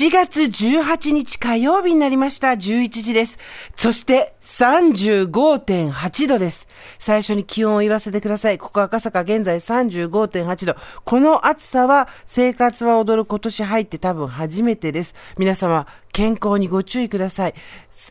7月18日火曜日になりました。11時です。そして35.8度です。最初に気温を言わせてください。ここ赤坂現在35.8度。この暑さは生活は踊る今年入って多分初めてです。皆様、健康にご注意ください。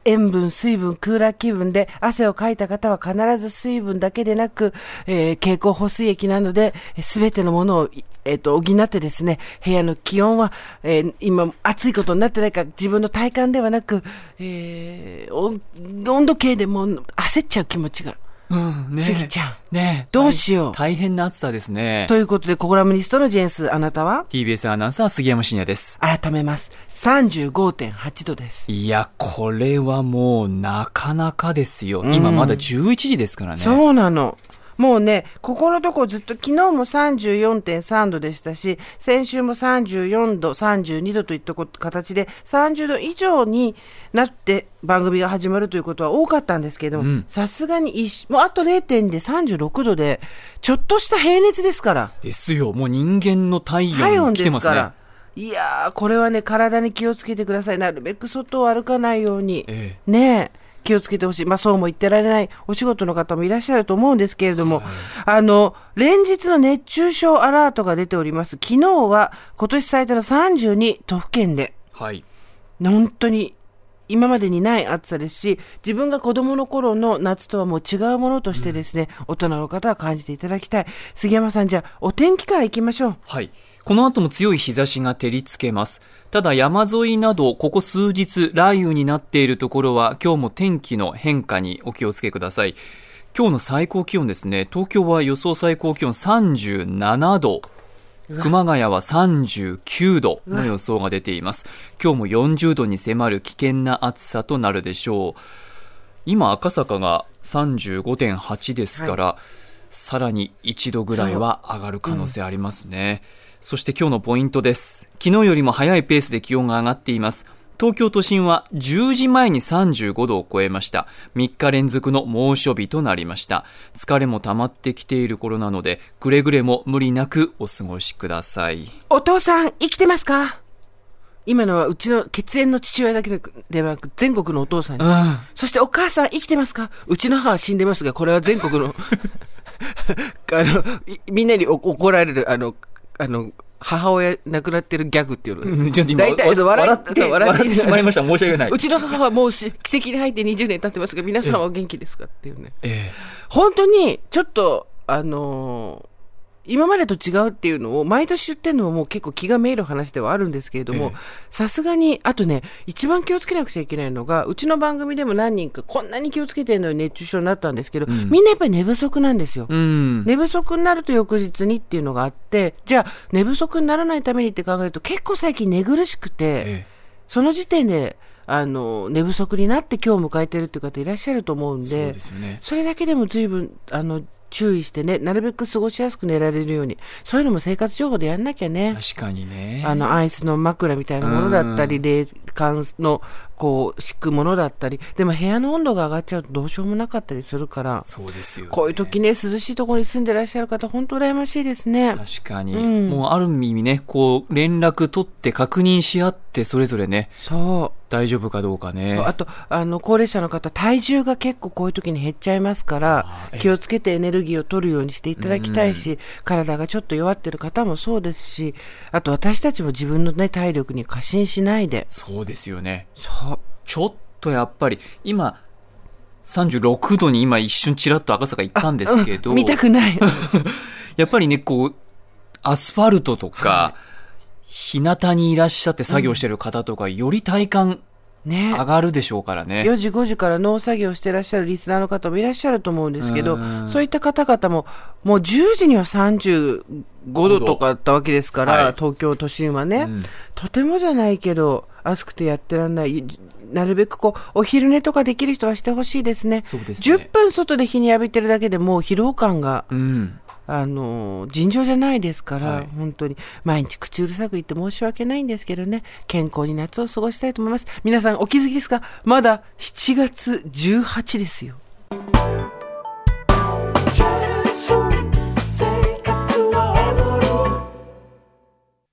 塩分、水分、クーラー気分で汗をかいた方は必ず水分だけでなく、えー、蛍光補水液などで、すべてのものを、えっ、ー、と、補ってですね、部屋の気温は、えー、今、暑いことになってないか、自分の体感ではなく、えー、温度計でも焦っちゃう気持ちが。うん、ねちゃう。ねどうしよう。大変な暑さですね。ということで、コラムニストのジェンス、あなたは ?TBS アナウンサー杉山真也です。改めます。35.8度です。いや、これはもうなかなかですよ。今まだ11時ですからね。そうなの。もうね、ここのとこずっと昨日も34.3度でしたし、先週も34度、32度といった形で30度以上になって番組が始まるということは多かったんですけどさすがにもうあと0.2で36度で、ちょっとした平熱ですから。ですよ。もう人間の体温来てますね。いやー、これはね、体に気をつけてください。なるべく外を歩かないように。ええ、ねえ。気をつけてほしい。まあそうも言ってられないお仕事の方もいらっしゃると思うんですけれども、はい、あの、連日の熱中症アラートが出ております。昨日は今年最多の32都府県で、はい。本当に今までにない暑さですし、自分が子供の頃の夏とはもう違うものとしてですね、うん、大人の方は感じていただきたい。杉山さん、じゃあ、お天気からいきましょう。はい。この後も強い日差しが照りつけます。ただ山沿いなど、ここ数日雷雨になっているところは、今日も天気の変化にお気をつけください。今日の最高気温ですね、東京は予想最高気温37度。熊谷は39度の予想が出ています。今日も40度に迫る危険な暑さとなるでしょう。今赤坂が35.8ですから、はい、さらに1度ぐらいは上がる可能性ありますね。そ,、して今日のポイントです。昨日よりも早いペースで気温が上がっています。東京都心は10時前に35度を超えました。3日連続の猛暑日となりました。疲れも溜まってきている頃なので、くれぐれも無理なくお過ごしください。お父さん、生きてますか？今のはうちの血縁の父親だけではなく全国のお父さんに、うん、そしてお母さん生きてますか？うちの母は死んでますがこれは全国の あのみんなに怒られるあのあの母親亡くなってるギャグっていうの。ちょっと今、大体笑って笑ってしまいました。申し訳ない。うちの母はもう奇跡に入って20年経ってますが、皆さんはお元気ですかっていうね。ええ、本当に、ちょっと、あのー今までと違うっていうのを毎年言ってるのももう結構気がめいる話ではあるんですけれども、さすがに、あとね、一番気をつけなくちゃいけないのが、うちの番組でも何人かこんなに気をつけてるのに熱中症になったんですけど、うん、みんなやっぱり寝不足なんですよ、うん、寝不足になると翌日にっていうのがあって、じゃあ寝不足にならないためにって考えると結構最近寝苦しくて、その時点で、あの寝不足になって今日迎えてるっていう方いらっしゃると思うんで、そ、ね、れだけでも随分あの注意してね、なるべく過ごしやすく寝られるように、そういうのも生活情報でやんなきゃね。確かにね。あの、アイスの枕みたいなものだったり、冷感の、こう、敷くものだったり、でも部屋の温度が上がっちゃうとどうしようもなかったりするから、そうですよ、ね、こういう時ね、涼しいところに住んでらっしゃる方、本当羨ましいですね。確かに。うん、もうある意味ね、こう、連絡取って確認し合って、それぞれね。そう。大丈夫かどうかね。あと、あの、高齢者の方、体重が結構こういう時に減っちゃいますから、気をつけてエネルギーを取るようにしていただきたいし、体がちょっと弱ってる方もそうですし、あと私たちも自分のね、体力に過信しないで。そうですよね。そう。ちょっとやっぱり、今、36度に今一瞬ちらっと赤坂行ったんですけど。うん、見たくない。やっぱりね、こう、アスファルトとか、はい日向にいらっしゃって作業してる方とか、より体感ね、上がるでしょうからね。4時、5時から農作業してらっしゃるリスナーの方もいらっしゃると思うんですけど、そういった方々も、もう10時には35度とかあったわけですから、はい、東京都心はね、うん、とてもじゃないけど、暑くてやってらんない。なるべくこう、お昼寝とかできる人はしてほしいですね。そうですね。10分外で日に浴びてるだけでもう疲労感が、うんあの尋常じゃないですから、はい、本当に。毎日口うるさく言って申し訳ないんですけどね。健康に夏を過ごしたいと思います。皆さんお気づきですか？まだ7月18ですよ